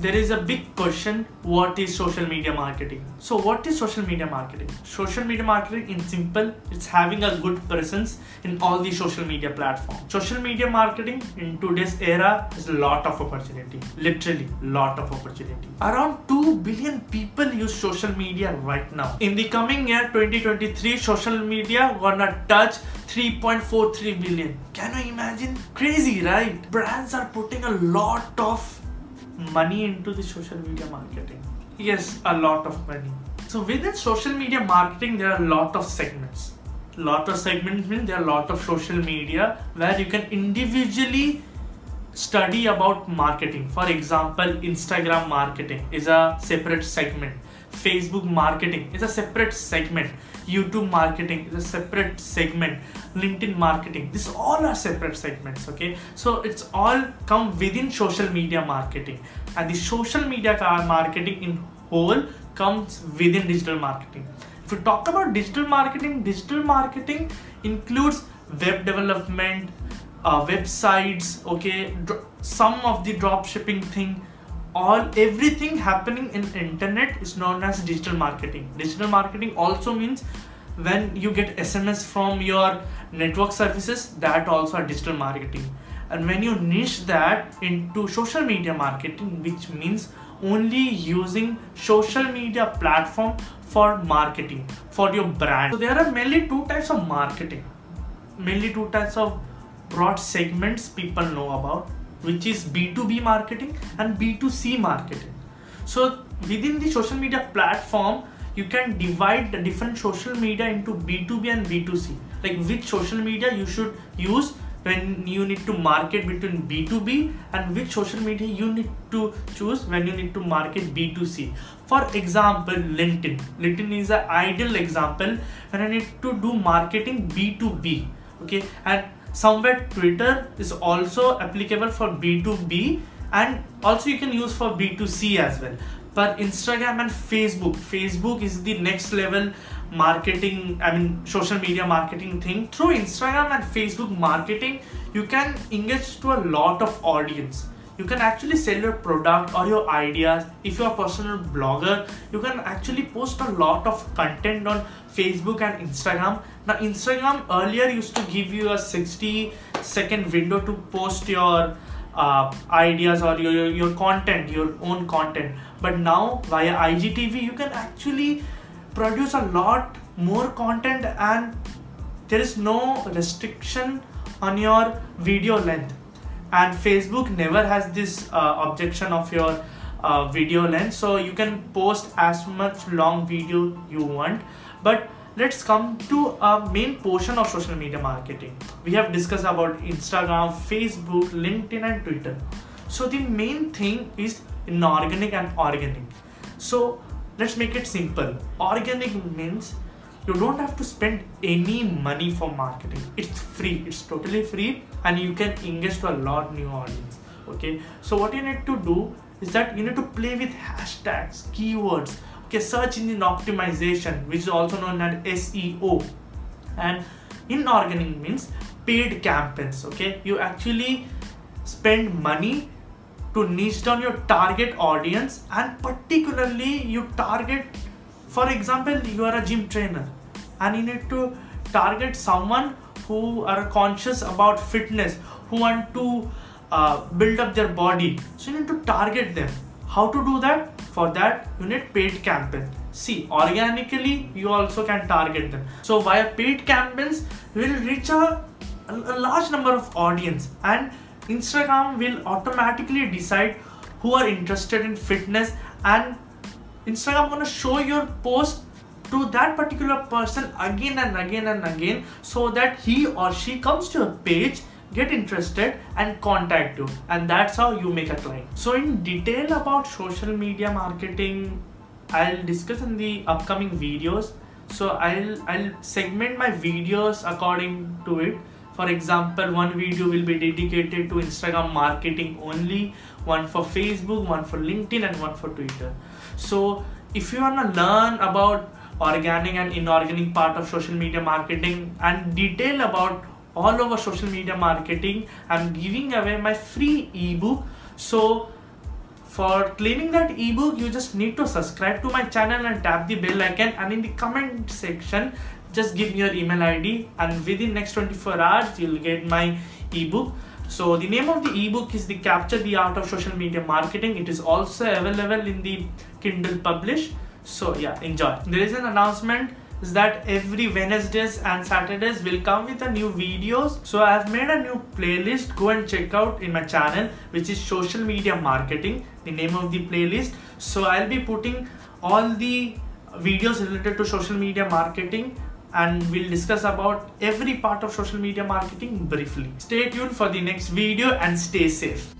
there is a big question what is social media marketing? So what is social media marketing? Social media marketing in simple it's having a good presence in all the social media platforms. Social media marketing in today's era is a lot of opportunity. Literally lot of opportunity. Around 2 billion people use social media right now. In the coming year 2023 social media gonna touch 3.43 billion. Can you imagine? Crazy right? Brands are putting a lot of money into the social media marketing. Yes a lot of money. So within social media marketing there are a lot of segments. Lot of segments mean there are a lot of social media where you can individually study about marketing. For example instagram marketing is a separate segment facebook marketing is a separate segment. Youtube marketing is a separate segment. Linkedin marketing this all are separate segments okay? So it's all come within social media marketing. And the social media marketing in whole comes within digital marketing. If you talk about digital marketing digital marketing includes web development uh, websites okay? Some of the drop shipping thing all everything happening in internet is known as digital marketing. Digital marketing also means when you get sms from your network services that also are digital marketing. And when you niche that into social media marketing which means only using social media platform for marketing for your brand. So there are mainly two types of marketing. Mainly two types of broad segments people know about which is B2B marketing and B2C marketing. So within the social media platform, you can divide the different social media into B2B and B2C. Like which social media you should use when you need to market between B2B and which social media you need to choose when you need to market B2C. For example, LinkedIn. LinkedIn is an ideal example when I need to do marketing B2B. Okay, and somewhere twitter is also applicable for b2b and also you can use for b2c as well. But instagram and facebook facebook is the next level marketing i mean social media marketing thing. Through instagram and facebook marketing you can engage to a lot of audience you can actually sell your product or your ideas. If you're a personal blogger you can actually post a lot of content on facebook and instagram. Now instagram earlier used to give you a 60 second window to post your uh, ideas or your, your content your own content. But now via igtv you can actually produce a lot more content and there is no restriction on your video length and facebook never has this uh, objection of your uh, video length. So you can post as much long video you want. But let's come to a main portion of social media marketing. We have discussed about instagram facebook linkedin and twitter. So the main thing is inorganic and organic. So let's make it simple. Organic means you don't have to spend any money for marketing. It's free. It's totally free and you can engage to a lot new audience. Okay? So what you need to do is that you need to play with hashtags keywords. Okay? Search engine optimization which is also known as seo and inorganic means paid campaigns. Okay? You actually spend money to niche down your target audience and particularly you target for example you are a gym trainer and you need to target someone who are conscious about fitness who want to uh, build up their body. So you need to target them. How to do that? For that you need paid campaigns see organically you also can target them. So via paid campaigns will reach a, a large number of audience and instagram will automatically decide who are interested in fitness and instagram gonna show your post to that particular person again and again and again so that he or she comes to a page get interested and contact you. And that's how you make a client. So in detail about social media marketing i'll discuss in the upcoming videos. So i'll i'll segment my videos according to it. For example one video will be dedicated to instagram marketing only one for facebook one for linkedin and one for twitter. So if you want to learn about organic and inorganic part of social media marketing and detail about all over social media marketing i'm giving away my free ebook. So for claiming that ebook you just need to subscribe to my channel and tap the bell icon and in the comment section just give me your email id and within next 24 hours you'll get my ebook. So the name of the ebook is the capture the art of social media marketing. It is also available in the kindle publish so yeah enjoy there is an announcement is that every Wednesdays and Saturdays will come with a new videos. So I have made a new playlist. Go and check out in my channel, which is social media marketing, the name of the playlist. So I'll be putting all the videos related to social media marketing and we'll discuss about every part of social media marketing briefly. Stay tuned for the next video and stay safe.